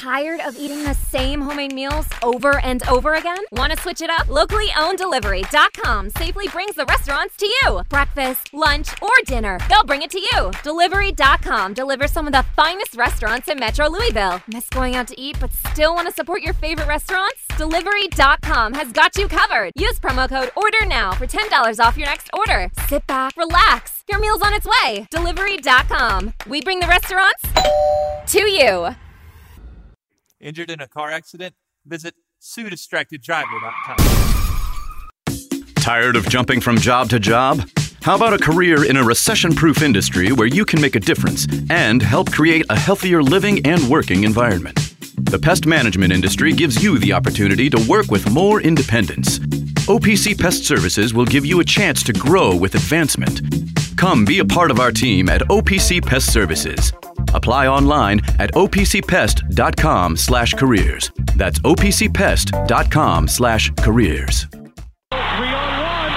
Tired of eating the same homemade meals over and over again? Want to switch it up? Locally owned delivery.com safely brings the restaurants to you. Breakfast, lunch, or dinner, they'll bring it to you. Delivery.com delivers some of the finest restaurants in Metro Louisville. Miss going out to eat but still want to support your favorite restaurants? Delivery.com has got you covered. Use promo code ORDER NOW for $10 off your next order. Sit back, relax. Your meal's on its way. Delivery.com. We bring the restaurants to you. Injured in a car accident? Visit SueDistractedDriver.com. Tired of jumping from job to job? How about a career in a recession proof industry where you can make a difference and help create a healthier living and working environment? The pest management industry gives you the opportunity to work with more independence. OPC Pest Services will give you a chance to grow with advancement. Come be a part of our team at OPC Pest Services. Apply online at opcpest.com slash careers. That's opcpest.com slash careers. Three on one,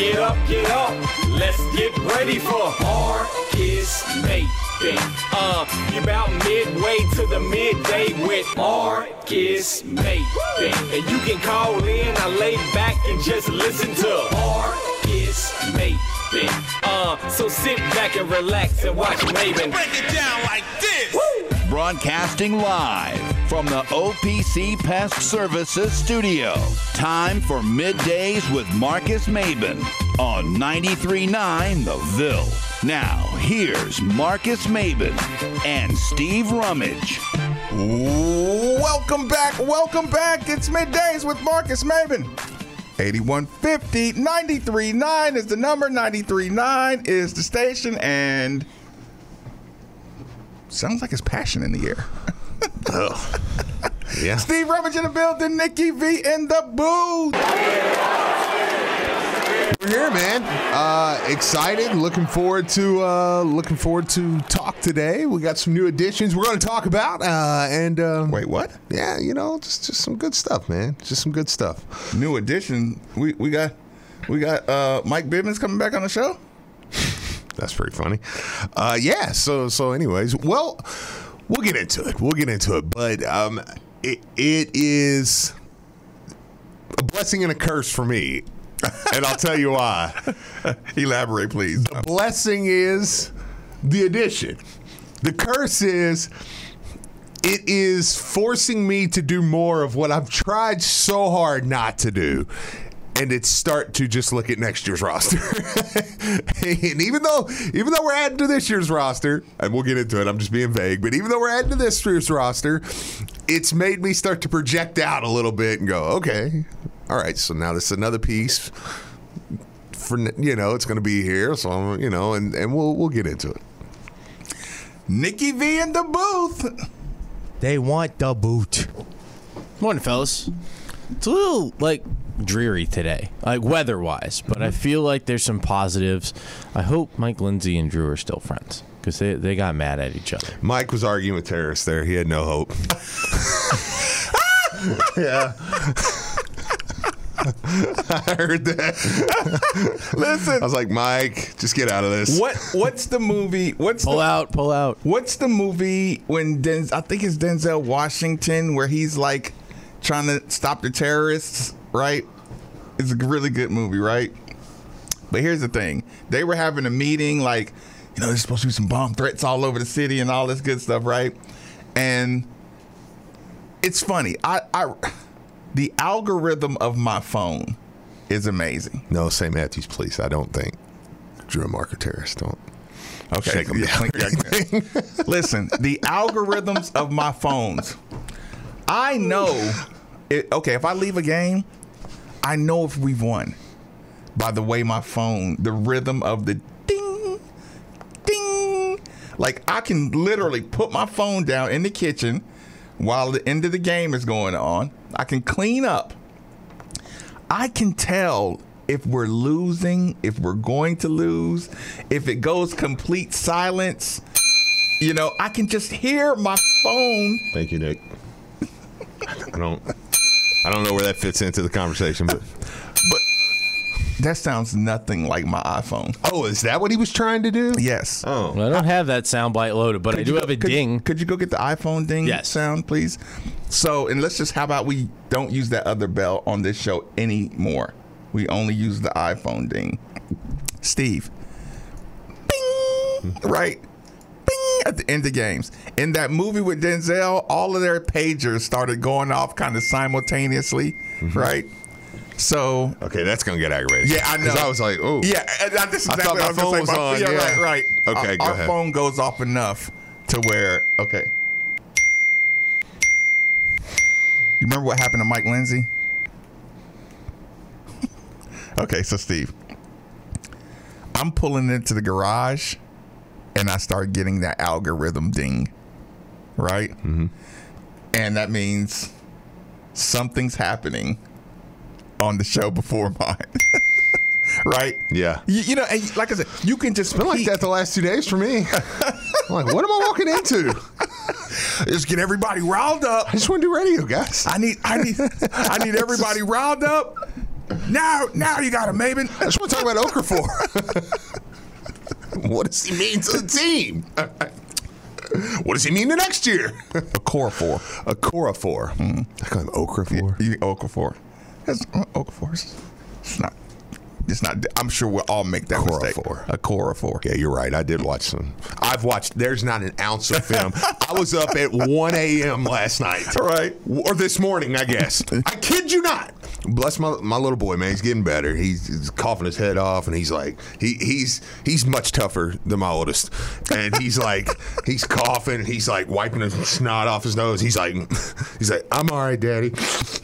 get up, get up. Let's get ready for Marcus Maiden. Uh, you're about midway to the midday with Marcus Maiden. And you can call in, I lay back and just listen to Marcus Maiden. Uh, so sit back and relax and watch Maven. Break it down like this. Broadcasting live from the OPC Pest Services studio. Time for middays with Marcus Maben on 93.9 The Ville. Now, here's Marcus Maben and Steve Rummage. Welcome back, welcome back. It's middays with Marcus Maben. 8150 939 is the number, 939 is the station, and sounds like it's passion in the air. Yeah. Steve Rummage in the building, Nikki V in the booth. We're here, man. Uh, excited. Looking forward to uh, looking forward to talk today. We got some new additions we're going to talk about. Uh, and uh, Wait, what? yeah, you know, just just some good stuff, man. Just some good stuff. New addition. We we got we got uh, Mike Bibbins coming back on the show. That's pretty funny. Uh, yeah. So so, anyways, well, we'll get into it. We'll get into it. But um, it, it is a blessing and a curse for me, and I'll tell you why. Elaborate, please. The blessing is the addition. The curse is it is forcing me to do more of what I've tried so hard not to do. And it's start to just look at next year's roster. and even though even though we're adding to this year's roster, and we'll get into it, I'm just being vague, but even though we're adding to this year's roster, it's made me start to project out a little bit and go, okay, all right, so now this is another piece for you know it's going to be here so you know and and we'll we'll get into it Nikki V in the booth. They want the boot. Morning, fellas. It's a little like dreary today, like weather-wise, but I mm-hmm. feel like there's some positives. I hope Mike Lindsay and Drew are still friends because they they got mad at each other. mike was arguing with terrorists there he had no hope yeah i heard that Listen, i was like mike just get out of this what what's the movie? What's Pull the, out, pull out. What's the movie when Denz, I think it's Denzel Washington where he's like trying to stop the terrorists, right? It's a really good movie, right? But here's the thing. They were having a meeting like, you know, there's supposed to be some bomb threats all over the city and all this good stuff, right? And it's funny. I, I the algorithm of my phone is amazing. no st matthews please i don't think drew and mark are terrorists don't Okay. Shake 'em yeah, down. Listen, the algorithms of my phones. I know. It, okay, if I leave a game, I know if we've won by the way my phone, the rhythm of the ding, ding. Like I can literally put my phone down in the kitchen while the end of the game is going on. I can clean up. I can tell if we're losing, if we're going to lose, if it goes complete silence, you know, I can just hear my phone. Thank you, Nick. I don't. I don't know where that fits into the conversation, but But that sounds nothing like my iPhone. oh, is that what he was trying to do? Yes. Oh, Well, I don't have that sound bite loaded, but I do you have a could- ding. Could you go get the iPhone ding Yes. sound, please? So, and let's just, how about we don't use that other bell on this show anymore? We only use the iPhone ding. Steve. Bing! Hmm. Right? At the end of games. In that movie with Denzel, all of their pagers started going off kind of simultaneously, Mm-hmm. right? So, okay, that's gonna get aggravating. yeah, I know. I was like, oh, Yeah, and that- this is I thought my I phone was on, Yeah, yeah. right, right. Okay, our, our phone goes off enough to where okay. You remember what happened to Mike Lindsay? okay, so Steve, I'm pulling into the garage, and I start getting that algorithm ding, right? Mm-hmm. And that means something's happening on the show before mine. right? Yeah. You, you know, and like I said, you can just been like that the last two days for me. I'm like, what am I walking into? Just get everybody riled up. I just want to do radio, guys. I need, I need, I need everybody riled up. Now, now you got a Maven. I just want to talk about Okafor. what does he mean to the team? what does he mean to next year? A core four. A Corafor. Mm. I call him Okafor. You Okafor. That's uh, Okafor. It's not. It's not. I'm sure we'll all make that mistake. Corafor. A core four. Yeah, you're right. I did watch some. I've watched. There's not an ounce of film. I was up at 1 a.m. last night. Right. Or this morning, I guess. I kid you not. Bless my my little boy, man. He's getting better. He's, he's coughing his head off, and he's like, he he's he's much tougher than my oldest. And he's like, he's coughing. He's like wiping his snot off his nose. He's like, he's like, I'm all right, daddy.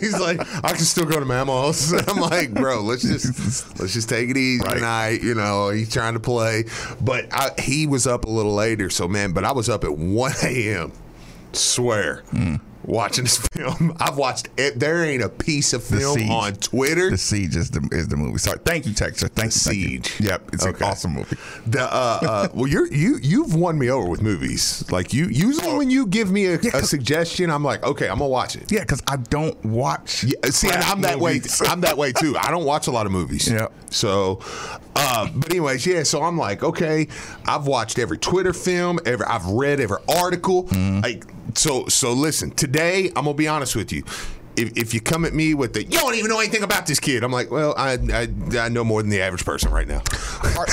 he's like, I can still go to Mama's. I'm like, bro, let's just let's just take it easy Right. tonight. You know, he's trying to play, but I, he was up a little later. So man, but I was up at 1 a.m. Swear. Hmm. Watching this film, I've watched it. There ain't a piece of film on Twitter. The Siege is the is the movie. Sorry. Thank you, Texter. Thank The you. thank you. Siege. Yep. It's Okay. an awesome movie. The uh, uh, well, you're you you've won me over with movies. Like you usually when you give me a, a suggestion, I'm like, okay, I'm gonna watch it. Yeah, because I don't watch. Yeah, see, and I'm that movies. way. I'm that way too. I don't watch a lot of movies. Yeah. So, uh, but anyways, yeah. So I'm like, okay, I've watched every Twitter film, every I've read every article. Mm-hmm. Like, so so listen. Today, I'm gonna be honest with you. If, if you come at me with the you don't even know anything about this kid, I'm like, well, I I, I know more than the average person right now. Are-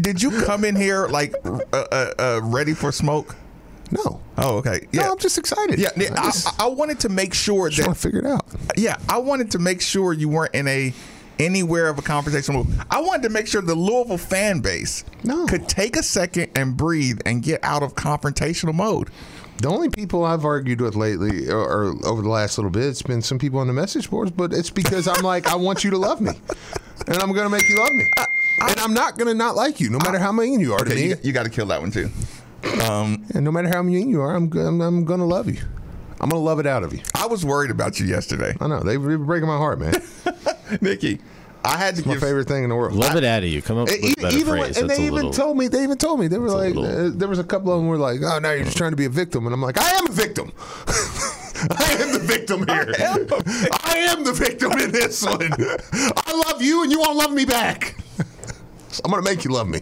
did you come in here like uh, uh, uh, ready for smoke? No. Oh, okay. Yeah, No, I'm just excited. yeah. I I, just, I wanted to make sure that to figure it out. yeah, I wanted to make sure you weren't in a anywhere of a conversation. I wanted to make sure the Louisville fan base No. could take a second and breathe and get out of confrontational mode. The only people I've argued with lately, or, or over the last little bit, it's been some people on the message boards. But it's because I'm like, I want you to love me, and I'm gonna make you love me, and I'm not gonna not like you, no matter how mean you are to Okay, me. you, you got to kill that one too. Um, and no matter how mean you are, I'm, I'm I'm gonna love you. I'm gonna love it out of you. I was worried about you yesterday, I know they were breaking my heart, man. Nikki. I had to It's my favorite thing in the world. Love it out of you. Come up with E- a better even when- phrase. and That's they even little. told me. They even told me they were like, little- uh, there was a couple of them were like, oh, now you're just trying to be a victim, and I'm like, I am a victim. I am the victim here. I am the victim in this one. I love you, and you won't love me back. So I'm gonna make you love me.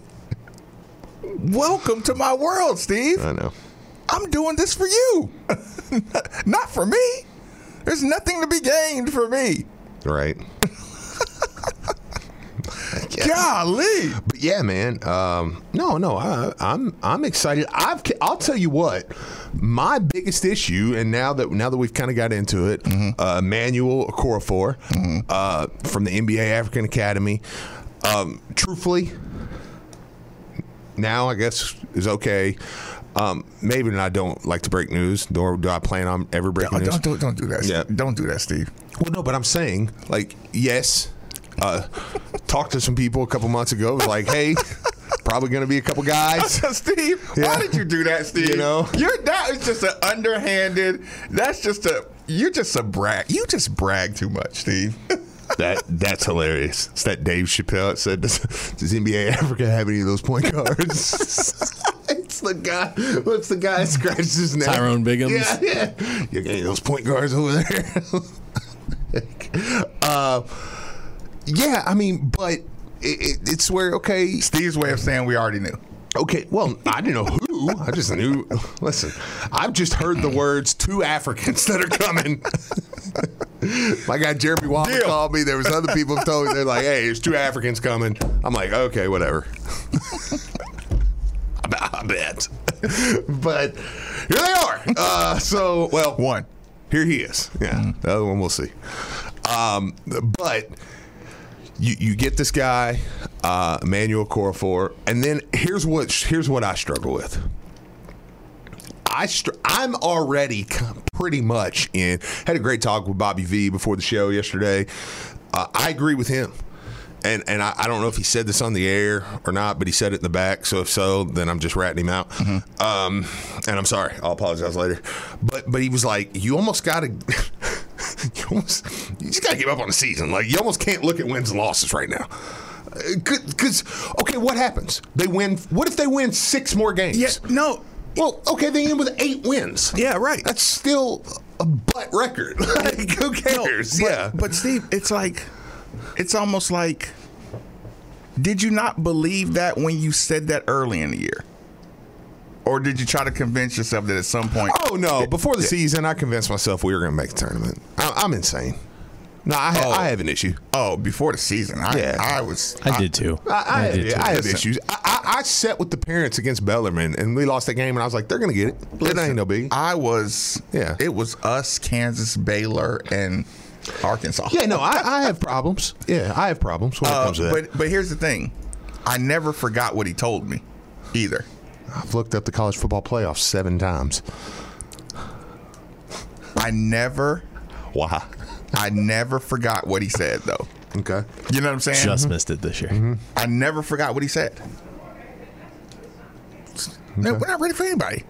welcome to my world, Steve. I know. I'm doing this for you, not for me. There's nothing to be gained for me. Right. Golly. But yeah, man. Um, no, no, I, I'm I'm excited. I've I'll tell you what. My biggest issue, and now that now that we've kind of got into it, uh, Emmanuel Okorafor uh, from the NBA African Academy. Um, truthfully, now I guess is okay. Um, maybe and I don't like to break news, nor do I plan on ever breaking news. don't, don't, don't do that. Yeah. Don't do that, Steve. Well, no, but I'm saying, like, yes, uh, talked to some people a couple months ago. Was like, hey, probably going to be a couple guys. Steve, Yeah. why did you do that, Steve? You know? you're that is just an underhanded. That's just a. You're just a brag. You just brag too much, Steve. That that's hilarious. It's that Dave Chappelle said, "Does, does NBA Africa have any of those point guards?" it's the guy. What's the guy that scratches his neck? Tyrone Biggums? Yeah, yeah. You got any of those point guards over there? uh, yeah, I mean, but it, it, it's where okay. Steve's way of saying we already knew. Okay, well, I didn't know who. I just knew. Listen, I've just heard the words two Africans that are coming. My guy Jeremy Waffle called me. There was other people who told me they're like, "Hey, there's two Africans coming." I'm like, "Okay, whatever." I bet- but here they are. Uh, so, well, One. here he is. Yeah, the other one we'll see. Um, but you you get this guy, uh, Emmanuel Corafor, and then here's what here's what I struggle with. I str- I'm already pretty much in. Had a great talk with Bobby V before the show yesterday. Uh, I agree with him. And, and I, I don't know if he said this on the air or not, but he said it in the back. So if so, then I'm just ratting him out. Um, and I'm sorry. I'll apologize later. But but he was like, you almost got to, you almost, you just got to give up on the season. Like you almost can't look at wins and losses right now. Uh, because okay, what happens? They win. What if they win six more games? Yeah, no. Well, okay, they end with eight wins. Yeah, right. That's still a butt record. like, who cares? but, yeah. But Steve, it's like, it's almost like, did you not believe that when you said that early in the year? Or did you try to convince yourself that at some point? Oh no! Before the season, I convinced myself we were going to make the tournament. I, I'm insane. No, I, ha- Oh. I have an issue. Oh, before the season, I, Yeah. I was. I did too. I, I, did have, too. I have Listen. issues. I, I, I sat with the parents against Bellarmine, and we lost that game, and I was like, they're going to get it. it ain't no big. I was. Yeah. It was us, Kansas, Baylor, and Arkansas. yeah, no, I, I have problems. Yeah, I have problems when it Uh, comes to that. but but here's the thing, I never forgot what he told me, either. I've looked up the college football playoffs seven times. I never, Why? I never forgot what he said though. Okay. You know what I'm saying? Just missed it this year. I never forgot what he said. No, we're not ready for anybody.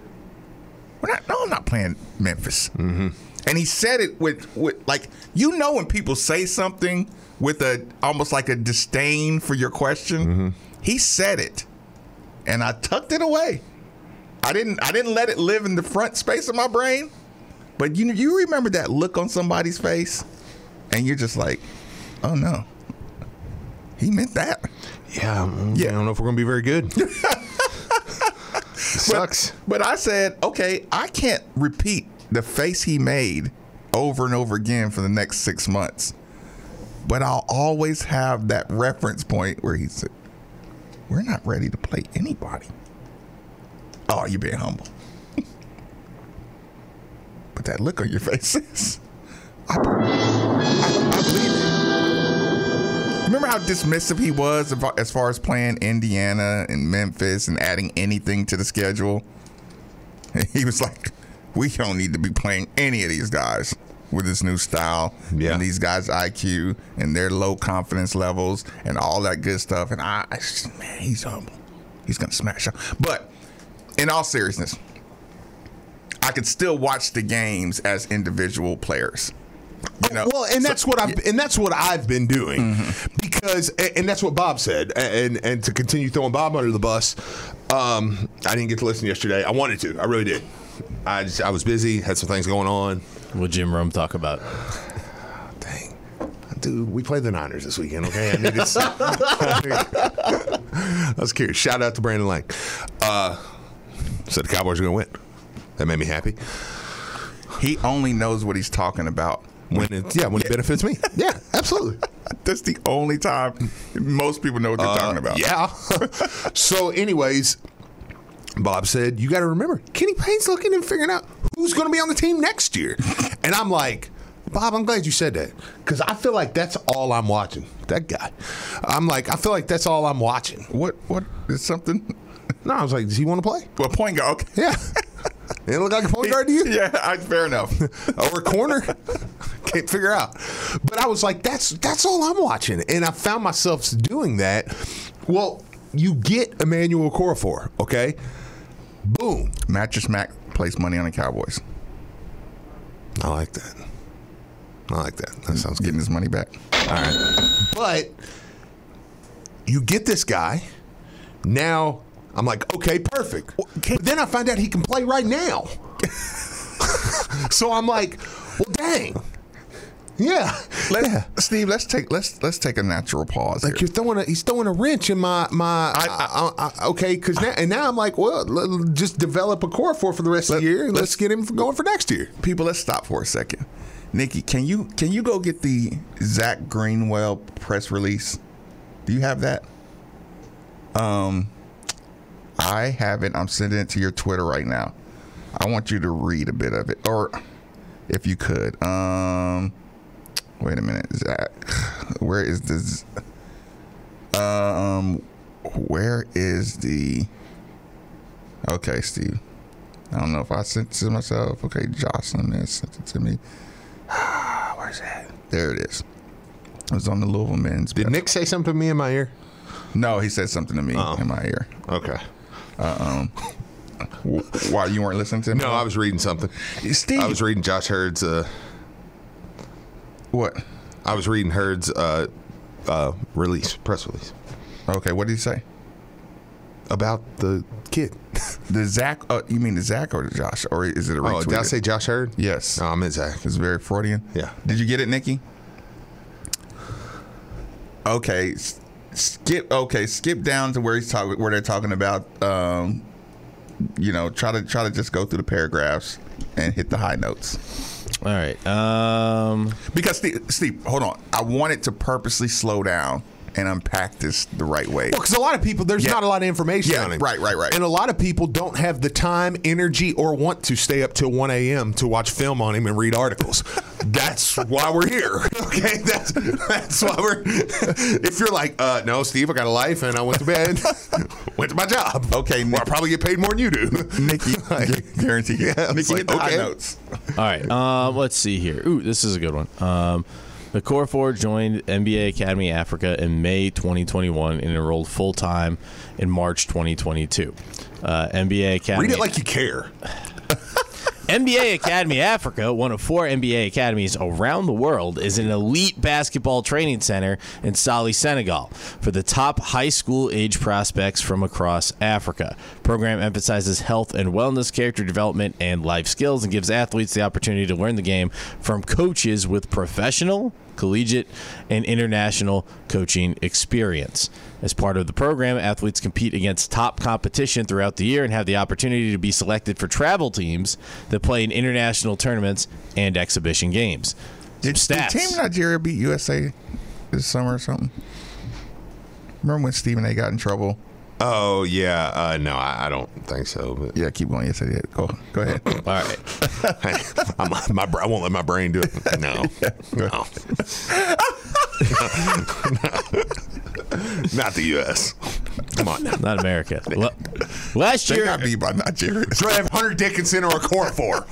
We're not. No, I'm not playing Memphis. Mm-hmm. And he said it with, with like you know when people say something with a almost like a disdain for your question. He said it, and I tucked it away. I didn't. I didn't let it live in the front space of my brain. But you you remember that look on somebody's face, and you're just like, oh no, he meant that. Yeah, mm, Yeah. I don't know if we're going to be very good. sucks. But I said, okay, I can't repeat the face he made over and over again for the next six months. But I'll always have that reference point where he said, We're not ready to play anybody. Oh, you're being humble. but that look on your face is. I, I, I believe it. Remember how dismissive he was as far as playing Indiana and Memphis and adding anything to the schedule? He was like, we don't need to be playing any of these guys with this new style Yeah. and these guys' IQ and their low confidence levels and all that good stuff. And I, I just- man, he's humble. He's to smash up. But in all seriousness, I could still watch the games as individual players. You know? well, and that's what I've and that's what I've been doing Mm-hmm. because and and that's what Bob said. And and to continue throwing Bob under the bus, um, I didn't get to listen yesterday. I wanted to. I really did. I just I was busy, had some things going on. What Jim Rome talk about? Dang. Dude, we played the Niners this weekend, okay? I needed some- I was curious. Shout out to Brandon Lang. Uh, said the Cowboys are going to win. That made me happy. he only knows what he's talking about. When it, yeah, when it benefits me. Yeah, absolutely. That's the only time most people know what they're talking about. Uh, Yeah. so, anyways, Bob said, You got to remember, Kenny Payne's looking and figuring out who's going to be on the team next year. and I'm like, Bob, I'm glad you said that because I feel like that's all I'm watching. That guy. I'm like, I feel like that's all I'm watching. What? What is something? No, I was like, Does he want to play? Well, point guard. Okay. Yeah. It look like a point guard to you? Yeah, I, fair enough. or a corner. Can't figure out. But I was like, that's that's all I'm watching. And I found myself doing that. Well, you get Emmanuel Corafor, okay? Boom. Mattress Mac place money on the Cowboys. I like that. I like that. That sounds good. Getting his money back. All right. But you get this guy. Now I'm like, okay, perfect. But then I find out he can play right now. so I'm like, well, dang. Yeah. Let, Steve, let's take let's let's take a natural pause. Like here. you're throwing a, he's throwing a wrench in my my. I, I, I, okay, because now and now I'm like, well, let, just develop a core for for the rest of the year. and Let's get him going for next year. People, let's stop for a second. Nikki, can you can you go get the Zach Greenwell press release? Do you have that? Um, I have it. I'm sending it to your Twitter right now. I want you to read a bit of it, or if you could. Um, wait a minute, Zach. Where is this? Um, where is the? Okay, Steve. I don't know if I sent it to myself. Okay, Jocelyn has sent it to me. Where's that? There it is. It was on the Louisville men's. Did Nick say something to me in my ear? No, he said something to me Oh. in my ear. Okay. Uh, um, why you weren't listening to me? No, I was reading something. Steve. I was reading Josh Hurd's. Uh, what? I was reading Hurd's uh, uh, release, press release Okay, what did he say? about the kid. The Zach? Uh, you mean the Zach or the Josh? Or is it a retweet? Oh, did I say Josh Hurd? Yes. No, I meant Zach. It's very Freudian. Yeah. Did you get it, Nikki? Okay. Skip. Okay. Skip down to where he's talking. Where they're talking about. Um, you know, try to try to just go through the paragraphs and hit the high notes. All right. Um, Because Steve, Steve, hold on. I wanted to purposely slow down and unpack this the right way. Well, because a lot of people, there's Yeah. not a lot of information Yeah, on him. right, right, right. And a lot of people don't have the time, energy, or want to stay up till 1 a.m. to watch film on him and read articles. that's why we're here. Okay, that's that's why we're. if you're like, uh, no, Steve, I got a life and I went to bed, went to my job. Okay, well, I probably get paid more than you do. Nikki, guarantee. Yeah, it's Nikki, like, hit the high okay. notes. all right. Um, let's see here. Ooh, this is a good one. Um, the Core Four joined NBA Academy Africa in May 2021 and enrolled full time in March 2022. Uh, NBA Academy. Read it like you care. NBA Academy Africa, one of four NBA academies around the world, is an elite basketball training center in Saly, Senegal, for the top high school age prospects from across Africa. Program emphasizes health and wellness, character development, and life skills, and gives athletes the opportunity to learn the game from coaches with professional, collegiate, and international coaching experience. As part of the program, athletes compete against top competition throughout the year and have the opportunity to be selected for travel teams that play in international tournaments and exhibition games. Did, did Team Nigeria beat USA this summer or something? Remember when Stephen A. got in trouble? Oh yeah, uh, no, I, I don't think so. But Yeah, keep going. Yes, I did. Go, go ahead. All right. I'm, my, I won't let my brain do it. No, no. not the U.S. Come on, now. Not America. L- Last They year, got beat by Nigeria. So I have Hunter Dickinson or a core four.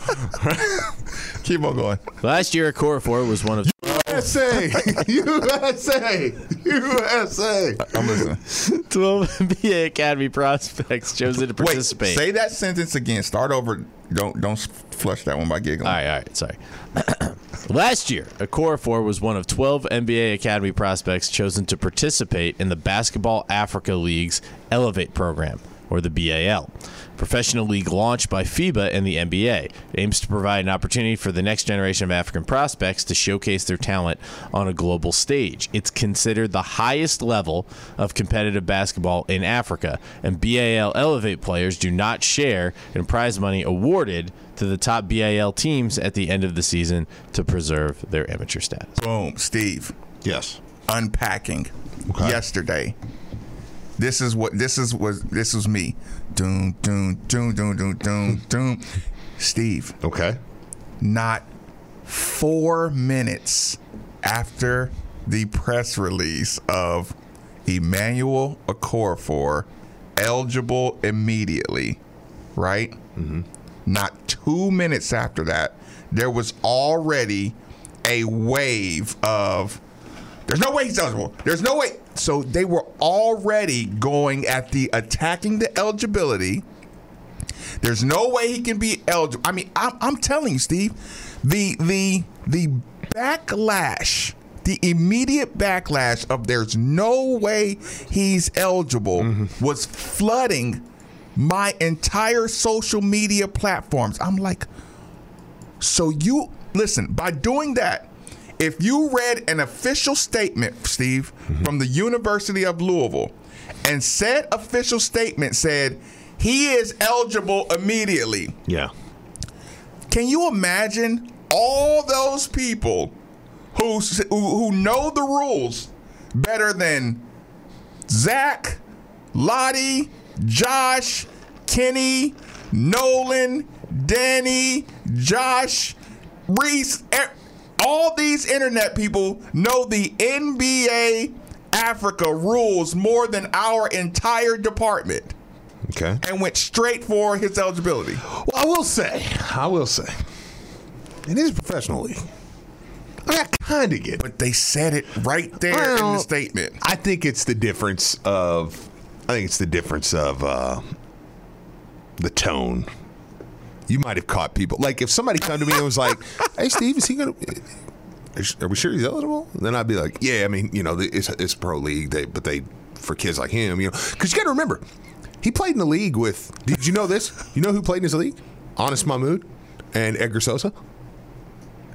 keep on going. last year, a Core Four was one of USA, USA, USA. I'm listening. 12 NBA Academy prospects chosen to participate. Wait, participate. say that sentence again. Start over. Don't don't flush that one by giggling. All right, all right, sorry. Last year, Okorafor was one of 12 NBA Academy prospects chosen to participate in the Basketball Africa League's Elevate program, or the BAL. Professional league launched by FIBA and the NBA. It aims to provide an opportunity for the next generation of African prospects to showcase their talent on a global stage. It's considered the highest level of competitive basketball in Africa, and BAL Elevate players do not share in prize money awarded to the top BAL teams at the end of the season to preserve their amateur status. Boom, Steve. Yes. Unpacking. Yesterday. This is what this is was this was me. Doom doom doom doom doom doom doom. Steve. Okay. Not four minutes after the press release of Emmanuel Okorafor eligible immediately, right? Mm-hmm. Not two minutes after that, there was already a wave of there's no way he's eligible. There's no way. So they were already going at the attacking the eligibility. There's no way he can be eligible. I mean, I'm, I'm telling you, Steve, the the the backlash the immediate backlash of there's no way he's eligible Mm-hmm. was flooding my entire social media platforms. I'm like, so you listen, by doing that, if you read an official statement, Steve, Mm-hmm. from the University of Louisville, and said official statement said he is eligible immediately. Yeah. Can you imagine all those people who who, know the rules better than Zach, Lottie, Josh, Kenny, Nolan, Danny, Josh, Reese, all these internet people know the NBA Africa rules more than our entire department Okay. and went straight for his eligibility. Well, I will say, I will say, it is a professional league. I, kind of get it. But they said it right there in the statement. I think it's the difference of, I think it's the difference of uh, the tone. You might have caught people like if somebody come to me and was like, "Hey, Steve, is he gonna?" Are we sure he's eligible? Then I'd be like, "Yeah, I mean, you know, it's it's pro league, they, but they for kids like him, you know, because you got to remember, he played in the league with. Did you know this? You know who played in his league? Anas Mahmoud and Edgar Sosa.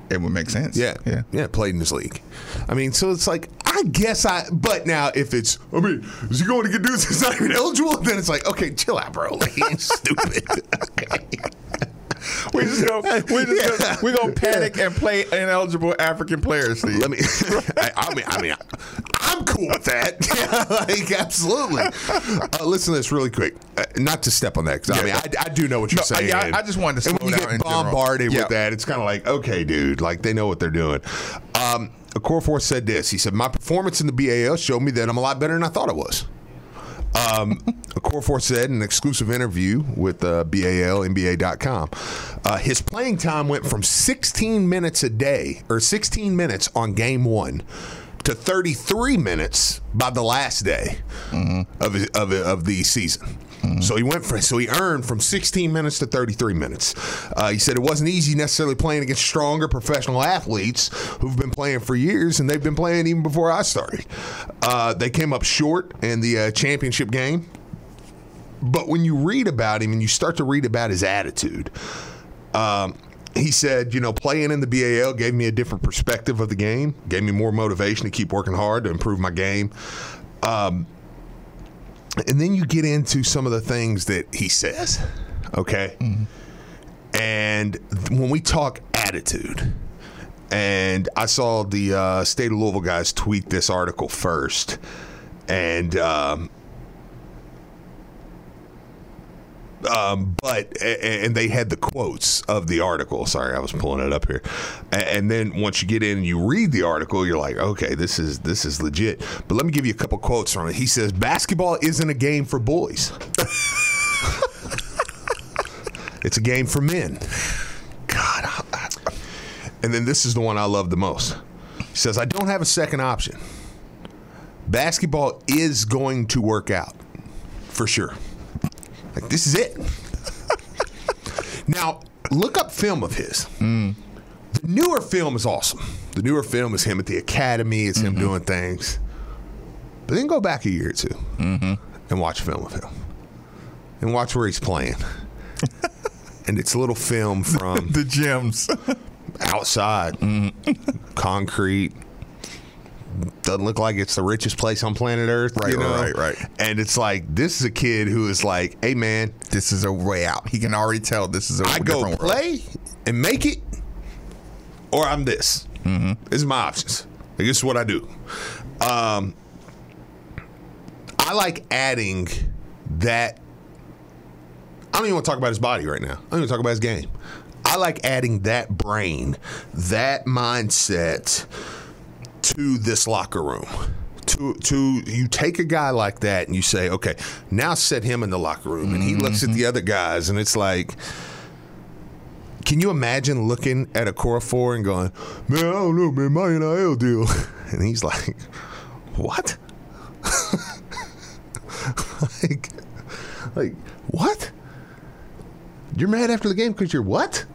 It would make sense. Yeah, Yeah. yeah, played in this league. I mean, so it's like I guess I. But now, if it's, I mean, is he going to get dudes that's not even eligible? Then it's like, okay, chill out, bro. Like, he's stupid. okay. We just gonna, we just gonna, we gonna panic and play ineligible African players. Steve. Let me. I, I mean, I mean, I'm cool with that. Yeah, like absolutely. Uh, listen to this really quick. Uh, not to step on that because I mean, I, I do know what you're No, saying. yeah, I- I just wanted to And when you down get bombarded Yeah. with that, it's kind of like, okay, dude, like they know what they're doing. Um, Okorafor said this. He said, "My performance in the BAL showed me that I'm a lot better than I thought I was." Um, Okorafor said in an exclusive interview with uh, BAL, NBA.com, uh, his playing time went from 16 minutes a day, or 16 minutes on game one, to 33 minutes by the last day of, of, of the season. So he went for so he earned from 16 minutes to 33 minutes. Uh, he said it wasn't easy necessarily playing against stronger professional athletes who've been playing for years, and they've been playing even before I started. Uh, they came up short in the uh, championship game, but when you read about him and you start to read about his attitude, um, he said, you know, playing in the BAL gave me a different perspective of the game, gave me more motivation to keep working hard to improve my game. Um, and then you get into some of the things that he says, okay? And when we talk attitude, and I saw the uh, State of Louisville guys tweet this article first, and um, um, but and they had the quotes of the article. Sorry, I was pulling it up here. And then once you get in and you read the article, you're like, okay, this is this is legit. But let me give you a couple quotes from it. He says, "Basketball isn't a game for boys. it's a game for men." God. I- I- And then this is the one I love the most. He says, "I don't have a second option. Basketball is going to work out for sure." Like this is it. now look up film of his. The newer film is awesome. The newer film is him at the academy. It's him mm-hmm. doing things. But then go back a year or 2 mm-hmm. and watch film of him, and watch where he's playing. and it's a little film from the gyms. outside, mm-hmm. concrete. Doesn't look like it's the richest place on planet Earth. Right, you know? right, right. And it's like this is a kid who is like, "Hey, man, This is a way out. He can already tell this is a I go world. play and make it, or I'm this. Mm-hmm. This is my options. Like, this is what I do. Um, I like adding that. I don't even want to talk about his body right now. I don't even talk about his game. I like adding that brain, that mindset to this locker room. To, to you take a guy like that and you say, okay, now set him in the locker room, and he looks at the mm-hmm. other guys, and it's like, can you imagine looking at a core four and going, man, I don't know, man, my NIL deal, and he's like, what? like, like what? You're mad after the game because you're what?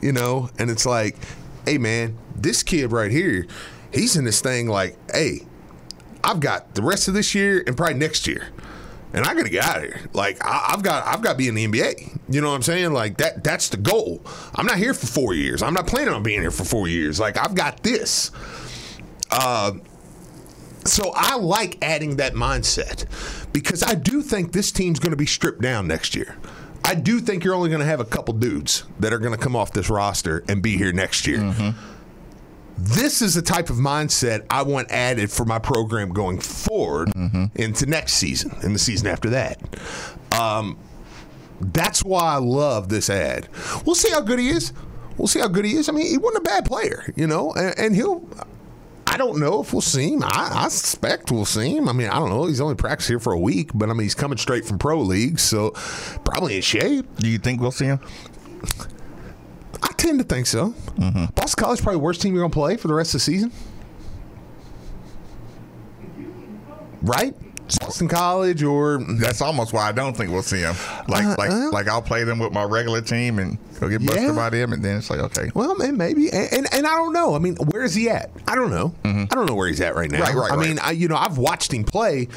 You know, and it's like, hey man, this kid right here, He's in this thing like, hey, I've got the rest of this year and probably next year. And I gotta get out of here. Like I, I've got, I've got to be in the NBA. You know what I'm saying? Like that. That's the goal. I'm not here for four years. I'm not planning on being here for four years. Like I've got this. Uh, so I like adding that mindset because I do think this team's going to be stripped down next year. I do think you're only going to have a couple dudes that are going to come off this roster and be here next year. This is the type of mindset I want added for my program going forward into next season and the season after that. Um, that's why I love this ad. We'll see how good he is. We'll see how good he is. I mean, he wasn't a bad player, you know, and, and he'll. I don't know if we'll see him. I, I suspect we'll see him. I mean, I don't know. He's only practiced here for a week, but I mean, he's coming straight from pro league, so probably in shape. Do you think we'll see him? I tend to think so. Boston College is probably the worst team you're going to play for the rest of the season, right? Boston College or That's almost why I don't think we'll see him. Like, Uh, like, uh. like I'll play them with my regular team and go get busted Yeah. by them, and then it's like, okay, Well, man, maybe, and, and and I don't know. I mean, where is he at? I don't know. I don't know where he's at right now. Mm-hmm. Right, right, I right. mean, I you know, I've watched him play,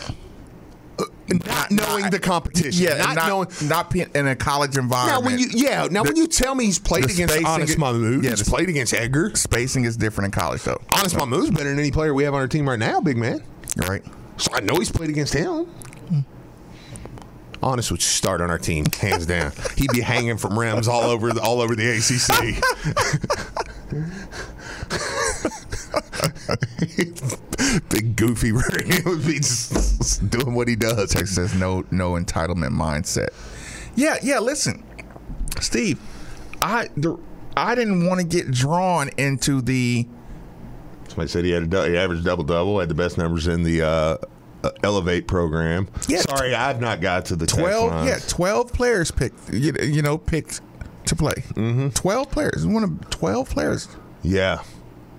not knowing the competition. yeah, not, not, knowing. not pe- in a college Now, environment. when you yeah, now The- when you tell me he's played against Anas Mahmoud, yeah, he's the- played against Edgar. spacing is different in college, though. Anas Mahmoud's better than any player we have on our team right now, big man. Right? So I know he's played against him. Anas would start on our team, hands down. He'd be hanging from rims all over the, all over the ACC. Big goofy, he would be just doing what he does. Texas says no, no entitlement mindset. Yeah, yeah. Listen, Steve, I the, I didn't want to get drawn into the Somebody said he had a du- he averaged double double, had the best numbers in the uh, uh, Elevate program. Yeah. Sorry, I've not got to the text twelve. lines. Yeah, twelve players picked. You, you know, picked to play. Mm-hmm. Twelve players. One of twelve players yeah.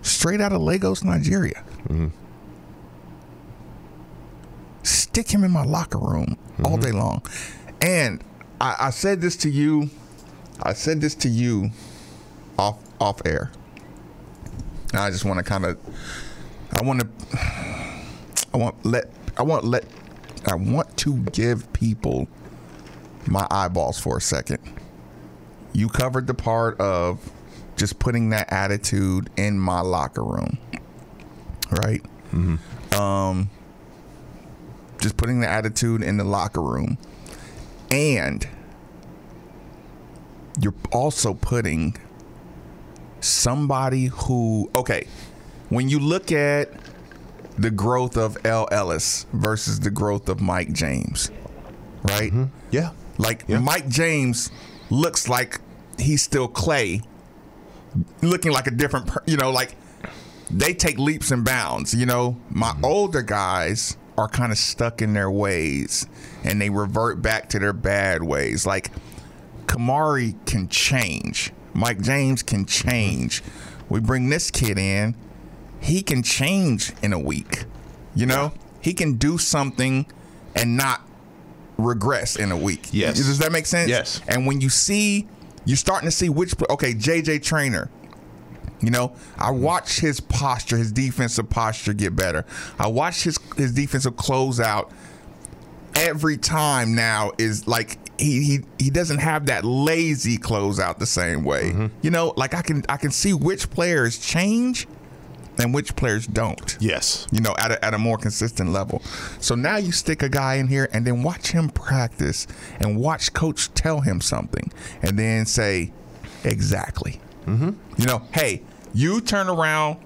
Straight out of Lagos, Nigeria. Mm-hmm. Stick him in my locker room all mm-hmm. day long. And I, I said this to you. I said this to you off off air. And I just want to kind of. I want to. I want let. I want let. I want to give people my eyeballs for a second. You covered the part of just putting that attitude in my locker room, right? Um, just putting the attitude in the locker room, and you're also putting somebody who okay when you look at the growth of El Ellis versus the growth of Mike James, right? Yeah. Like Mike James looks like he's still Clay, looking like a different, per- you know, like they take leaps and bounds. You know, my mm-hmm. older guys are kind of stuck in their ways and they revert back to their bad ways. Like Kamari can change, Mike James can change. Mm-hmm. We bring this kid in, he can change in a week. You know, he can do something and not regress in a week. Yes. Does that make sense? Yes. And when you see, you're starting to see which, okay, JJ Traynor, you know, I mm-hmm. watch his posture, his defensive posture get better. I watch his his defensive closeout every time now is like he he he doesn't have that lazy closeout the same way. Mm-hmm. You know, like I can I can see which players change and which players don't. Yes. You know, at a, at a more consistent level. So now you stick a guy in here and then watch him practice and watch coach tell him something and then say, exactly. Mm-hmm. You know, hey, you turn around,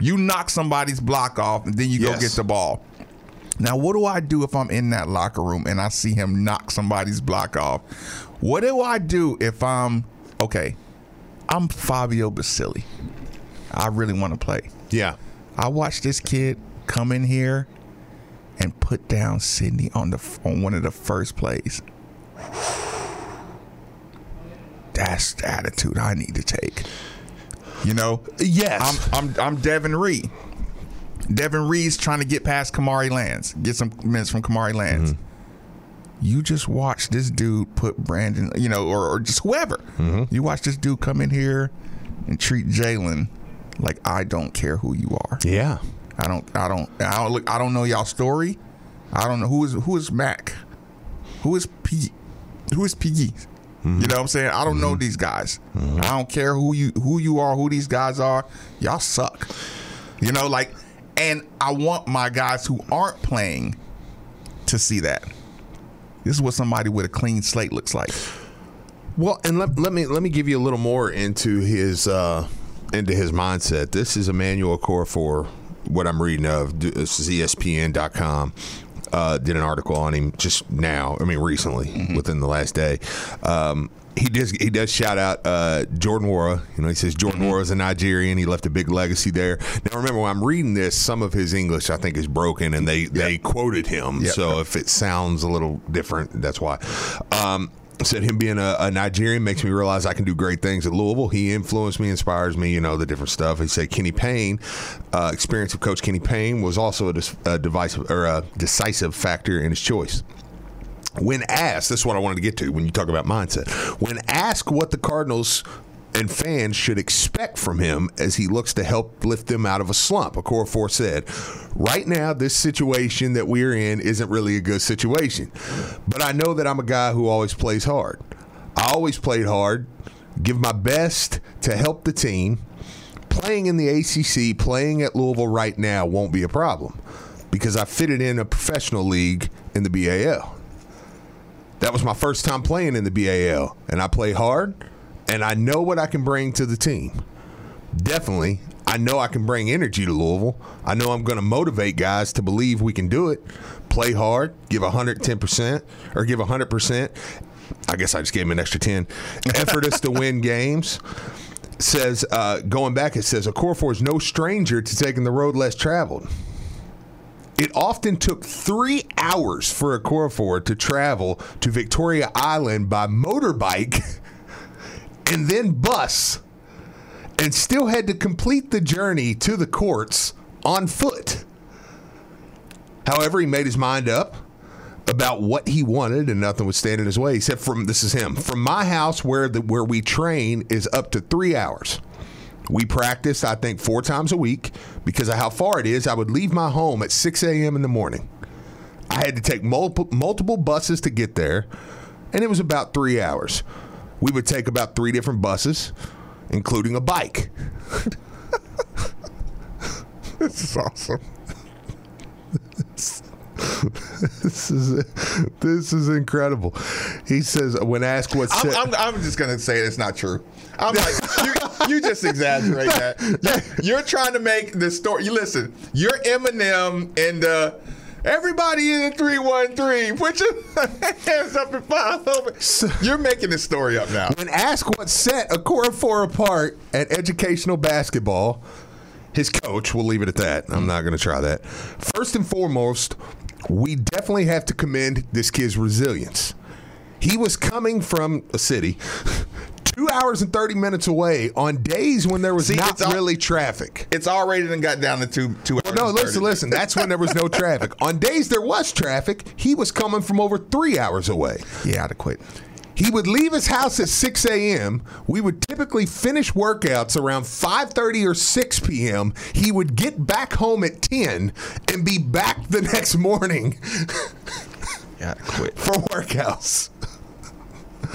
you knock somebody's block off, and then you go get the ball. Now, what do I do if I'm in that locker room and I see him knock somebody's block off? What do I do if I'm okay? I'm Fabio Basili. I really want to play. Yeah. I watched this kid come in here and put down Sydney on the on one of the first plays. That's the attitude I need to take. You know, Yes. I'm I'm I'm Devin Ree. Devin Ree's trying to get past Kamari Lands, get some minutes from Kamari Lands. Mm-hmm. You just watch this dude put Brandon, you know, or, or just whoever. Mm-hmm. You watch this dude come in here and treat Jalen like I don't care who you are. Yeah. I don't. I don't. I don't look. I don't know y'all story. I don't know who is who is Mac. Who is P? Who is Piggy? You mm-hmm. know what I'm saying? I don't know mm-hmm. these guys. Mm-hmm. I don't care who you who you are, who these guys are. Y'all suck. You know, like, and I want my guys who aren't playing to see that. This is what somebody with a clean slate looks like. Well, and let, let me let me give you a little more into his uh, into his mindset. This is Emmanuel Okorafor, what I'm reading of. This is ESPN.com. Uh, did an article on him just now. I mean, recently, within the last day. Um, he does he does shout out uh, Jordan Nwora. You know, he says Jordan Nwora is a Nigerian. He left a big legacy there. Now, remember when I'm reading this, some of his English I think is broken, and they they quoted him. Yep. So if it sounds a little different, that's why. Um, said him being a, a Nigerian makes me realize I can do great things at Louisville. He influenced me, inspires me, you know, the different stuff. He said Kenny Payne, uh, experience of Coach Kenny Payne was also a, a divisive or a decisive factor in his choice. When asked, this is what I wanted to get to when you talk about mindset. When asked what the Cardinals and fans should expect from him as he looks to help lift them out of a slump, Okorafor said, Right now, this situation that we're in isn't really a good situation. But I know that I'm a guy who always plays hard. I always played hard, give my best to help the team. Playing in the ACC, playing at Louisville right now won't be a problem because I fitted in a professional league in the BAL. That was my first time playing in the BAL, and I play hard, and I know what I can bring to the team. Definitely, I know I can bring energy to Louisville. I know I'm going to motivate guys to believe we can do it. Play hard, give 110% or give 100%. I guess I just gave him an extra 10. Effort us to win games. Says, uh, going back, it says, a Okorafor is no stranger to taking the road less traveled. It often took three hours for a Okorafor to travel to Victoria Island by motorbike and then bus, and still had to complete the journey to the courts on foot. However, he made his mind up about what he wanted, and nothing was standing in his way. He said, "From this is him. From my house, where the where we train, is up to three hours." We practice, I think, four times a week because of how far it is. I would leave my home at 6 a.m. in the morning. I had to take multiple, multiple buses to get there, and it was about three hours. We would take about three different buses, including a bike. This is awesome. this is this is incredible. He says when asked what I'm, I'm, I'm just gonna say it's not true. I'm like you, you just exaggerate that. You- You're trying to make the story. You listen. You're Eminem and uh, everybody in the three one three. Put your hands up and file over. You're making this story up now. When asked what set Okorafor apart at educational basketball, his coach, we'll leave it at that. I'm not going to try that. First and foremost, we definitely have to commend this kid's resilience. He was coming from a city two hours and 30 minutes away on days when there was See, not really traffic. It's already done got down to two two hours. Well, no, listen, listen. That's when there was no traffic. On days there was traffic, he was coming from over three hours away. Yeah, I'd quit. He would leave his house at 6 a.m. We would typically finish workouts around 5:30 or 6 p.m. He would get back home at 10 and be back the next morning Yeah, quit. for workouts.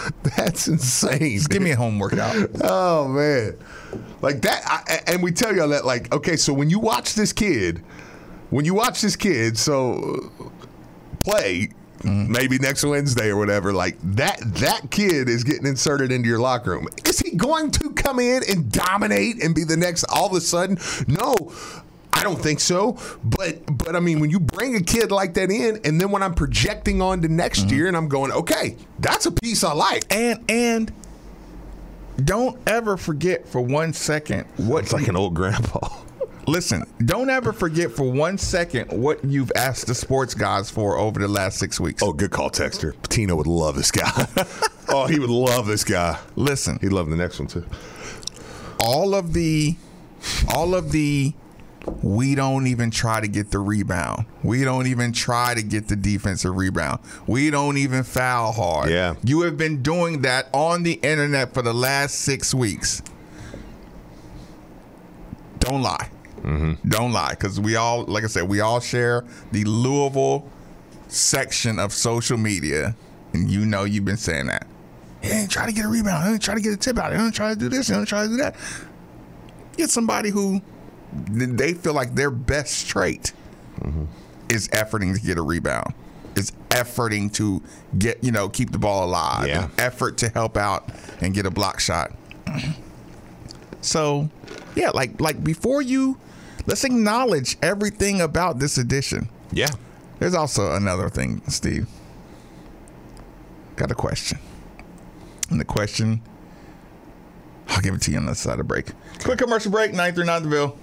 That's insane. Just give me a home workout. Oh man, like that, I, and we tell y'all that. Like, okay, so when you watch this kid, when you watch this kid, so play mm-hmm. maybe next Wednesday or whatever, like that, that kid is getting inserted into your locker room. Is he going to come in and dominate and be the next? All of a sudden, no. I don't think so, but but I mean, when you bring a kid like that in, and then when I'm projecting on to next mm-hmm. year, and I'm going, okay, that's a piece I like. And and don't ever forget for one second what It's like an old grandpa. Listen, don't ever forget for one second what you've asked the sports guys for over the last six weeks. Oh, good call, Texter. Pitino would love this guy. oh, he would love this guy. Listen, He'd love the next one too. all of the, all of the, we don't even try to get the rebound. We don't even try to get the defensive rebound. We don't even foul hard. Yeah. You have been doing that on the internet for the last six weeks. Don't lie. Mm-hmm. Don't lie, because we all, like I said, we all share the Louisville section of social media, and you know you've been saying that. He ain't try to get a rebound. He ain't try to get a tip out. He ain't try to do this. He ain't try to do that. Get somebody who they feel like their best trait mm-hmm. is efforting to get a rebound. Is efforting to get you know keep the ball alive. Yeah. Effort to help out and get a block shot. So, yeah, like like before you, let's acknowledge everything about this edition. Yeah. There's also another thing, Steve. Got a question. And the question, I'll give it to you on the side of break. Quick commercial break, 939 The Ville.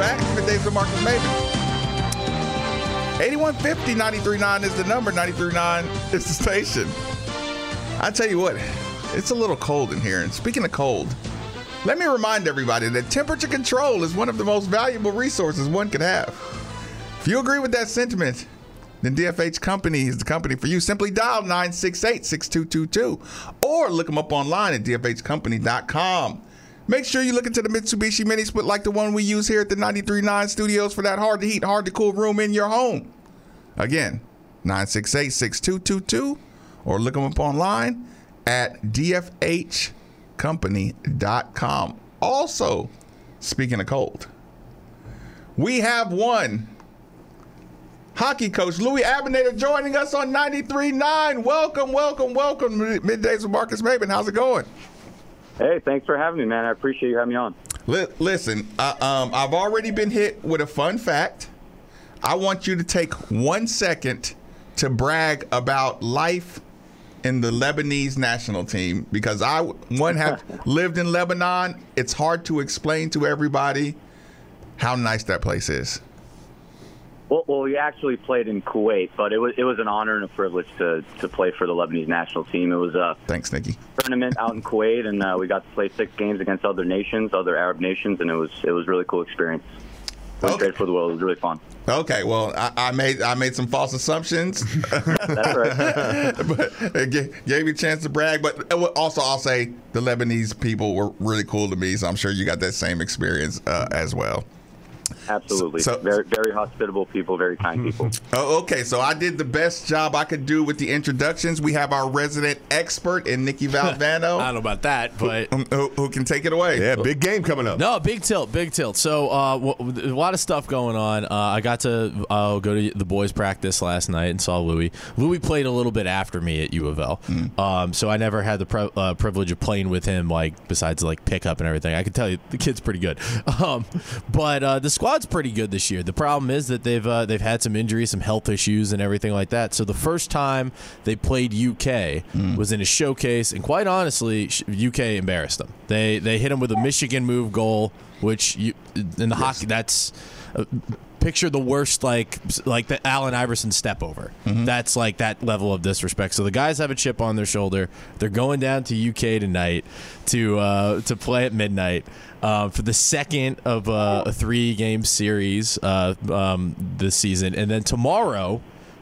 Back. Good days with Marcus Maven. 8150 939 is the number, 939 is the station. I tell you what, it's a little cold in here. And speaking of cold, let me remind everybody that temperature control is one of the most valuable resources one could have. If you agree with that sentiment, then DFH Company is the company for you. Simply dial 968 6222 or look them up online at dfhcompany.com. Make sure you look into the Mitsubishi Mini Split like the one we use here at the 939 studios for that hard to heat, hard to cool room in your home. Again, 968 6222 or look them up online at dfhcompany.com. Also, speaking of cold, we have one hockey coach Louis Abinator joining us on 93.9. Welcome, welcome, welcome. Middays with Marcus Maven. How's it going? Hey, thanks for having me, man. I appreciate you having me on. Li- listen, uh, um, I've already been hit with a fun fact. I want you to take one second to brag about life in the Lebanese national team because I, one, have lived in Lebanon. It's hard to explain to everybody how nice that place is. Well, well, we actually played in Kuwait, but it was it was an honor and a privilege to to play for the Lebanese national team. It was a thanks, Nikki. Tournament out in Kuwait, and uh, we got to play six games against other nations, other Arab nations, and it was it was a really cool experience. Went straight for the world. It was really fun. Okay, well, I, I made I made some false assumptions. That's right. but it ga- gave me a chance to brag. But also, I'll say the Lebanese people were really cool to me, so I'm sure you got that same experience uh, as well. Absolutely. So- very very hospitable people, very kind people. Oh, okay. So I did the best job I could do with the introductions. We have our resident expert in Nikki Valvano. I don't know about that, but who, who, who can take it away? Yeah, big game coming up. No, big tilt, big tilt. So uh, w- a lot of stuff going on. Uh, I got to uh, go to the boys' practice last night and saw Louis. Louis played a little bit after me at U of L, um, so I never had the pri- uh, privilege of playing with him. Like besides like pickup and everything, I can tell you the kid's pretty good. Um, but uh, the squad's pretty good this year. The problem is that they've uh, they've had some injuries, some health issues, and everything like that. So the first time they played UK was in a showcase, and quite honestly, UK embarrassed them. They they hit them with a Michigan move goal, which you in the hockey that's. Uh, Picture the worst, like like the Allen Iverson step over. That's like that level of disrespect. So the guys have a chip on their shoulder. They're going down to UK tonight to uh, to play at midnight uh, for the second of uh, a three game series uh, um, this season, and then tomorrow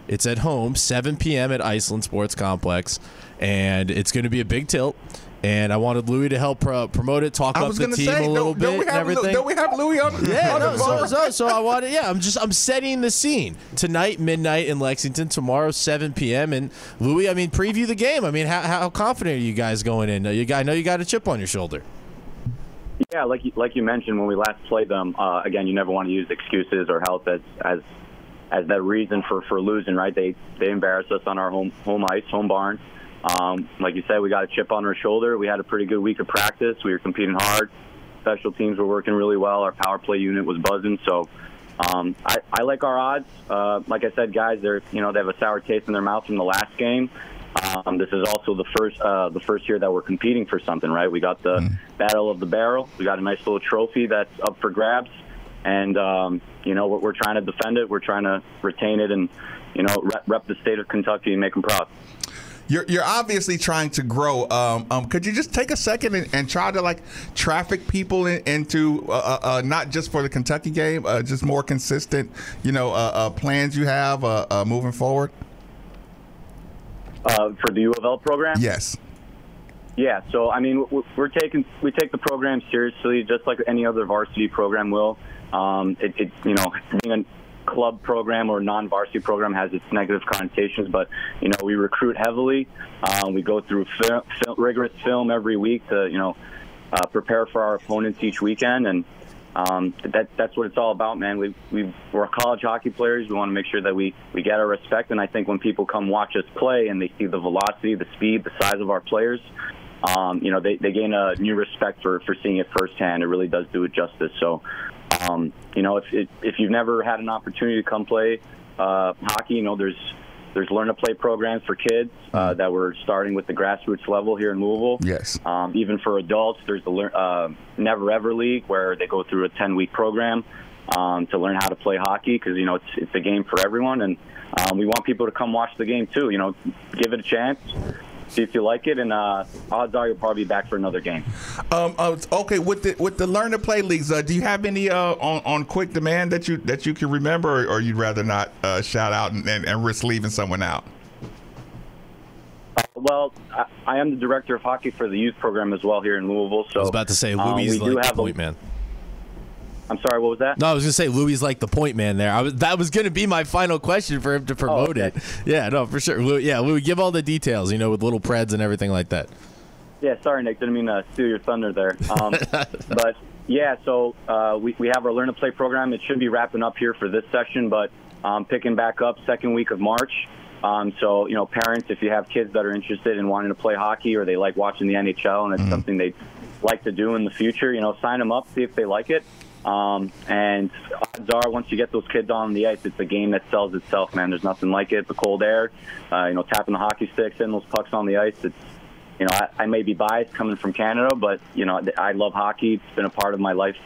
it's at home, 7 p.m. at Iceland Sports Complex, and it's going to be a big tilt. And I wanted Louis to help pro- promote it, talk I up the team say, a little don't, bit don't we and have Lu- everything. don't we have Louis on, Yeah, on no, the so, so so I wanted yeah, I'm just I'm setting the scene. Tonight midnight in Lexington, tomorrow 7 p.m. and Louis, I mean preview the game. I mean how, how confident are you guys going in? You got I know you got a chip on your shoulder. Yeah, like you, like you mentioned when we last played them. Uh, again, you never want to use excuses or health as as as that reason for for losing. Right? They they embarrassed us on our home home ice, home barn. Um, like you said, we got a chip on our shoulder. We had a pretty good week of practice. We were competing hard. Special teams were working really well. Our power play unit was buzzing. So Um, I, I like our odds. Uh, like I said, guys, they're you know they have a sour taste in their mouth from the last game. Um, this is also the first uh, the first year that we're competing for something, right? We got the Battle of the Barrel. We got a nice little trophy that's up for grabs, and um, you know we're, we're trying to defend it. We're trying to retain it, and you know rep, rep the state of Kentucky and make them proud. You're, you're obviously trying to grow. Um, um, could you just take a second and, and try to like traffic people in, into uh, uh, uh, not just for the Kentucky game, uh, just more consistent, you know, uh, uh, plans you have uh, uh, moving forward? Uh, for the U of L program, Yes. Yeah, so I mean, we're- we're taking we take the program seriously, just like any other varsity program will. Um, it, it you know, being a club program or non-varsity program has its negative connotations, but you know, we recruit heavily. Um, we go through rigorous film every week to you know uh, prepare for our opponents each weekend, and um, that that's what it's all about, man. We we we're college hockey players. We want to make sure that we we get our respect, and I think when people come watch us play and they see the velocity, the speed, the size of our players, um, you know, they, they gain a new respect for, for seeing it firsthand. It really does do it justice. So, um, you know, if, if, if you've never had an opportunity to come play uh, hockey, you know, there's there's learn to play programs for kids uh, that we're starting with the grassroots level here in Louisville. Yes. Um, even for adults, there's the learn, uh, Never Ever League where they go through a 10 week program um, to learn how to play hockey because you know it's it's a game for everyone, and um, we want people to come watch the game too. You know, give it a chance. See if you like it, and uh, odds are you'll probably be back for another game. Um, uh, okay, with the with the learn to play leagues, uh, do you have any uh, on on quick demand that you that you can remember, or, or you'd rather not uh, shout out and, and, and risk leaving someone out? Uh, well, I, I am the director of hockey for the youth program as well here in Louisville. So I was about to say um, Louis we is do like the have a- point man. I'm sorry, what was that? No, I was gonna say Louis is like the point man there. I was that was gonna be my final question for him to promote it. Yeah, no, for sure. Louis, yeah, Louis, give all the details. You know, with little preds and everything like that. Yeah, sorry, Nick. Didn't mean to steal your thunder there. Um, but yeah, so uh, we, we have our Learn to Play program. It should be wrapping up here for this session, but um, picking back up second week of March. Um, so, you know, parents, if you have kids that are interested in wanting to play hockey or they like watching the NHL and it's something they'd like to do in the future, you know, sign them up, see if they like it. Um, and odds are, once you get those kids on the ice, it's a game that sells itself, man. There's nothing like it. The cold air, uh, you know, tapping the hockey sticks, hitting those pucks on the ice. It's you know, I, I may be biased coming from Canada, but you know, I love hockey. It's been a part of my life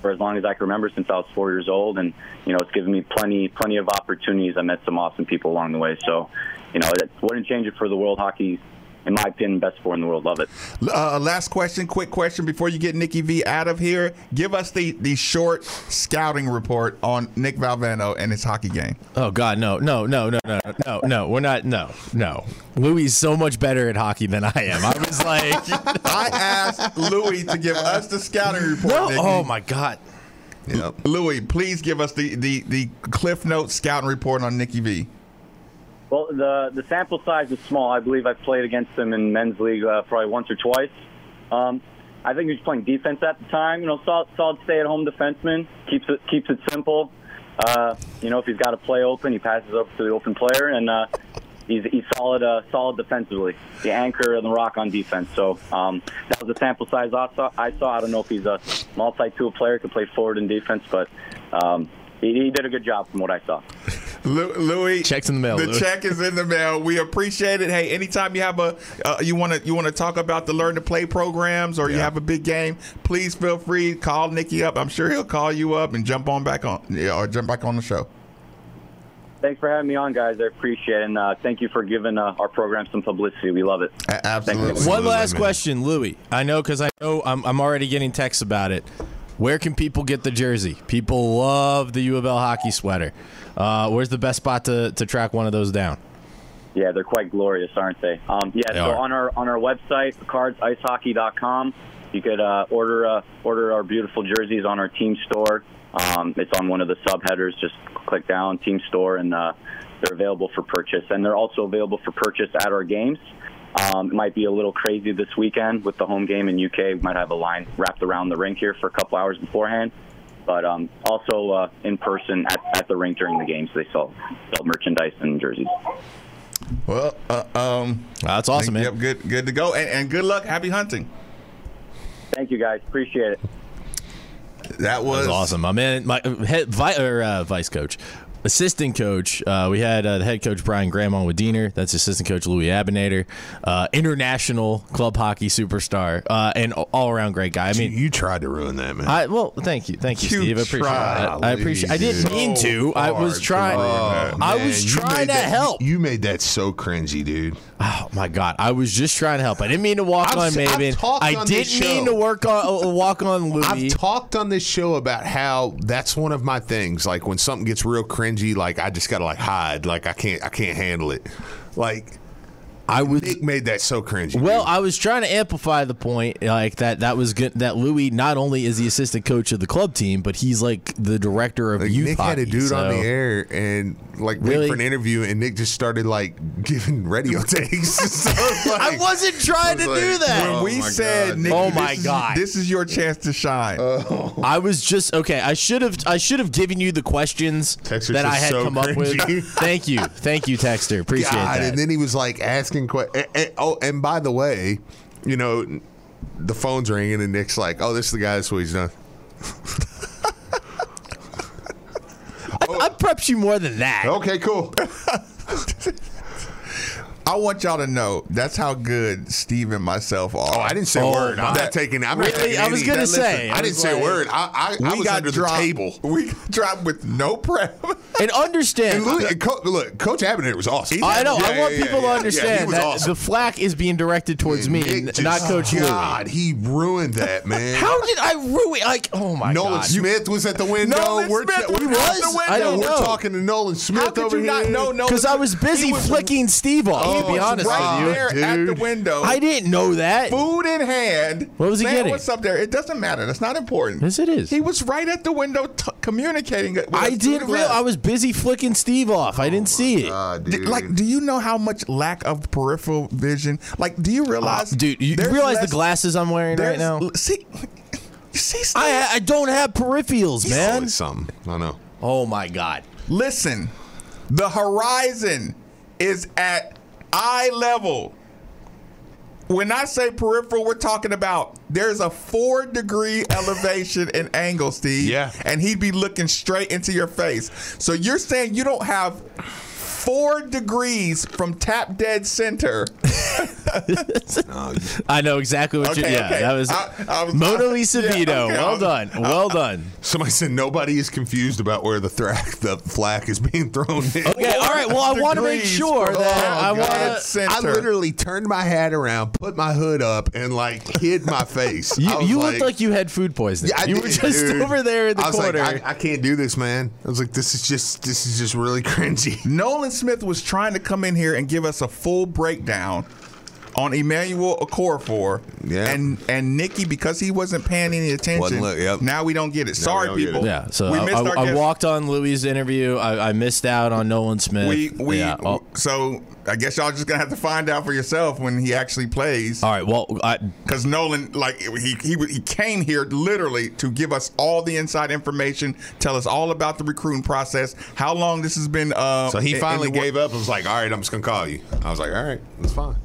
for as long as I can remember since I was four years old, and you know, it's given me plenty, plenty of opportunities. I met some awesome people along the way, so you know, it wouldn't change it for the world. Hockey, in my opinion, best four in the world. Love it. Uh, last question, quick question before you get Nikki V out of here. Give us the the short scouting report on Nick Valvano and his hockey game. Oh God, no, no, no, no, no, no, no. We're not. No, no. Louis is so much better at hockey than I am. I was like, I asked Louis to give us the scouting report. no. Nikki. Oh my God. Yep. Louis, please give us the, the, the Cliff Notes scouting report on Nikki V. Well, the the sample size is small. I believe I've played against him in men's league uh, probably once or twice. Um, I think he was playing defense at the time. You know, solid, solid stay-at-home defenseman. Keeps it keeps it simple. Uh, you know, if he's got a play open, he passes up to the open player, and uh, he's he's solid uh, solid defensively. The anchor and the rock on defense. So um, that was the sample size I saw. I saw. I don't know if he's a multi-tool player, could play forward and defense, but um, he, he did a good job from what I saw. Lu- Louis, Check's in the mail, The Louis. check is in the mail. We appreciate it. Hey, anytime you have a uh, you want to you want to talk about the learn to play programs or you have a big game, please feel free call Nikki up. I'm sure he'll call you up and jump on back on yeah, or jump back on the show. Thanks for having me on, guys. I appreciate it. And uh, thank you for giving uh, our program some publicity. We love it. absolutely. One last question, Louis. I know because I know I'm, I'm already getting texts about it. Where can people get the jersey? People love the U of L hockey sweater. Uh, where's the best spot to, to track one of those down? Yeah, they're quite glorious, aren't they? Um, yeah, They so are. on our on our website, cardsicehockey.com, you could uh, order uh, order our beautiful jerseys on our team store. Um, it's on one of the subheaders. Just click down team store, and uh, they're available for purchase. And they're also available for purchase at our games. Um, it might be a little crazy this weekend with the home game in UK. We might have a line wrapped around the rink here for a couple hours beforehand. But um, also uh, in person at, at the rink during the games, they sell, sell merchandise and jerseys. Well, uh, um, that's awesome, man. Yep, good, good to go, and, and good luck. Happy hunting. Thank you, guys. Appreciate it. That That was, was awesome. My man, my head vi- or, uh, vice coach, assistant coach. Uh, we had uh, the head coach Brian Graham on with Diener. That's assistant coach Louis Abinator, uh, international club hockey superstar, uh, and all around great guy. I mean. you tried to ruin that, man. I, well, thank you, thank you, You Steve. I appreciate that. I appreciate. I didn't So mean to. I was trying. ruin I Man, was trying to that- help. You made that so cringy, dude. Oh my god! I was just trying to help. I didn't mean to walk I've on Maven. I on didn't mean to work on uh, walk on Louis. I've talked on this show about how that's one of my things. Like when something gets real cringy, like I just gotta like hide. Like I can't, I can't handle it. Like I was Nick made that so cringy. Well, dude. I was trying to amplify the point, like that. That was good. That Louis not only is the assistant coach of the club team, but he's like the director of Like, youth Nick had a hockey, dude on the air and like Really? waiting for an interview, and Nick just started like giving radio takes. So, like, I wasn't trying to I was do like, that. when Oh we said, God. Nikki, Oh this my is- God. this is your chance to shine. Oh. I was just okay. I should have. I should have given you the questions Texter that I had so come up with. Thank you, thank you, Texter. Appreciate God, that. and then he was like asking questions. Oh, and by the way, you know, the phone's ringing, and Nick's like, "Oh, this is the guy that's what he's done." I prepped you more than that. Okay, cool. I want y'all to know that's how good Steve and myself are. Oh, I didn't say a Oh, word. I'm my- not taking. I'm Really? not taking I was gonna That- say, listen, I I didn't was say a word. I, I, I was under dropped, the table. We got dropped with no prep. And understand. And look, and Co- look, Coach Abinett was awesome. I know. Yeah, I want yeah, people yeah, to understand Yeah, he was that awesome. the flack is being directed towards me, Nick n- not Coach Louis. God, he ruined that man. How did I ruin? Like, oh my Nolan god! Nolan Smith was at the window. Nolan we're Smith we're- was at the window. I didn't we're talking to Nolan Smith How could over you here. not know? No, Because I was busy flicking Steve off. Oh, to be honest right with you, there at the window. I didn't know that. food in hand. What was he saying getting? What's up there? It doesn't matter. That's not important. Yes, it is. He was right at the window t- communicating. With I didn't real. I was busy flicking Steve off. I didn't see it. Ah, D- Like, do you know how much lack of peripheral vision? Like, do you realize, Uh, dude, you there's realize less- the glasses I'm wearing right now? See, you see, Steve? I I don't have peripherals, Oh, man. it's something. I know. Oh my god. Listen, the horizon is at eye level. When I say peripheral, we're talking about there's a four degree elevation and angle, Steve. Yeah. And he'd be looking straight into your face. So you're saying you don't have four degrees from tap dead center. I know exactly what you. Okay, Yeah, okay. that was I- I was- Mona Lisa yeah, Vito. okay, well was- done. Well done. Somebody said nobody is confused about where the thrack, the flag is being thrown. In. Okay, all right. Well, I want to make sure from- that oh, I want to. I literally turned my hat around, put my hood up, and like hid my face. You, I was you looked like you had food poisoning. Yeah, you did, were just dude. over there in the I was corner. like, I, I can't do this, man. I was like, this is just, this is just really cringy. Nolan Smith was trying to come in here and give us a full breakdown on Emmanuel Okorafor. Yeah. And and Nikki, because he wasn't paying any attention, look- yep. now we don't get it. Sorry, people. it. yeah, so we I, missed I- our I guest. walked on Louis' interview. I, I missed out on Nolan Smith. We we yeah. oh, so I guess y'all just gonna have to find out for yourself when he actually plays. all right. Well, I, Because Nolan, like he, he he came here literally to give us all the inside information, tell us all about the recruiting process, how long this has been. Uh, So he in- in finally the gave up and was like, all right, I'm just going to call you. I was like, all right, that's fine.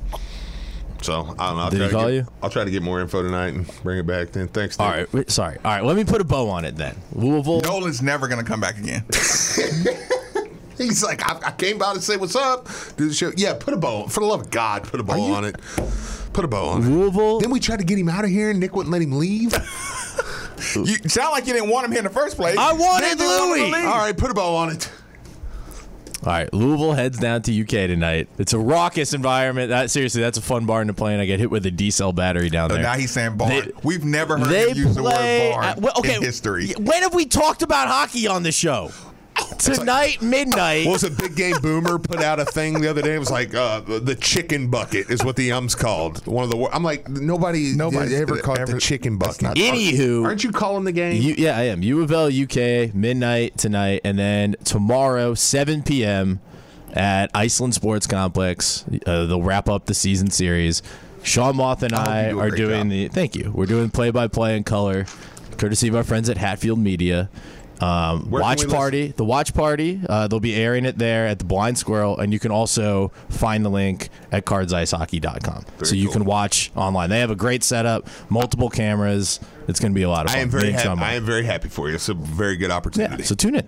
So I don't know. I'll Did try he to call get, you? I'll try to get more info tonight and bring it back then. Thanks. all Nick. right. wait, Sorry. All right. Let me put a bow on it then. Louisville. Nolan's never gonna come back again. He's like, I, I came by to say what's up. Do the show. Yeah, put a bow. For the love of God, put a bow you- on it. Put a bow on it. Louisville. Then we tried to get him out of here, and Nick wouldn't let him leave. You sound like you didn't want him here in the first place. I wanted Then you wanted him to Louis. leave. All right, put a bow on it. All right, Louisville heads down to UK tonight. It's a raucous environment. That seriously, that's a fun barn to play in. I get hit with a D cell battery down So there. now he's saying barn. They- We've never heard him use the word barn at- well, okay, in history. When have we talked about hockey on the show? Tonight, midnight. What was a big game boomer put out a thing the other day? It was like uh, the chicken bucket is what the um's called. One of the I'm like nobody Nobody's ever gonna caught ever- the chicken bucket. not- Anywho, aren't you calling the game? U, yeah, I am. U of L UK midnight tonight, and then tomorrow 7 p.m. at Iceland Sports Complex. Uh, they'll wrap up the season series. Sean Moth and I I, do are doing job. the. Thank you. We're doing play-by-play in color, courtesy of our friends at Hatfield Media. Um, watch we listen? party, the watch party. Uh, they'll be airing it there at the Blind Squirrel, and you can also find the link at cardsicehockey.com. So you can watch online. They have a great setup, multiple cameras. It's going to be a lot of fun. I am very happy. I am very happy for you. It's a very good opportunity. Yeah, so tune in.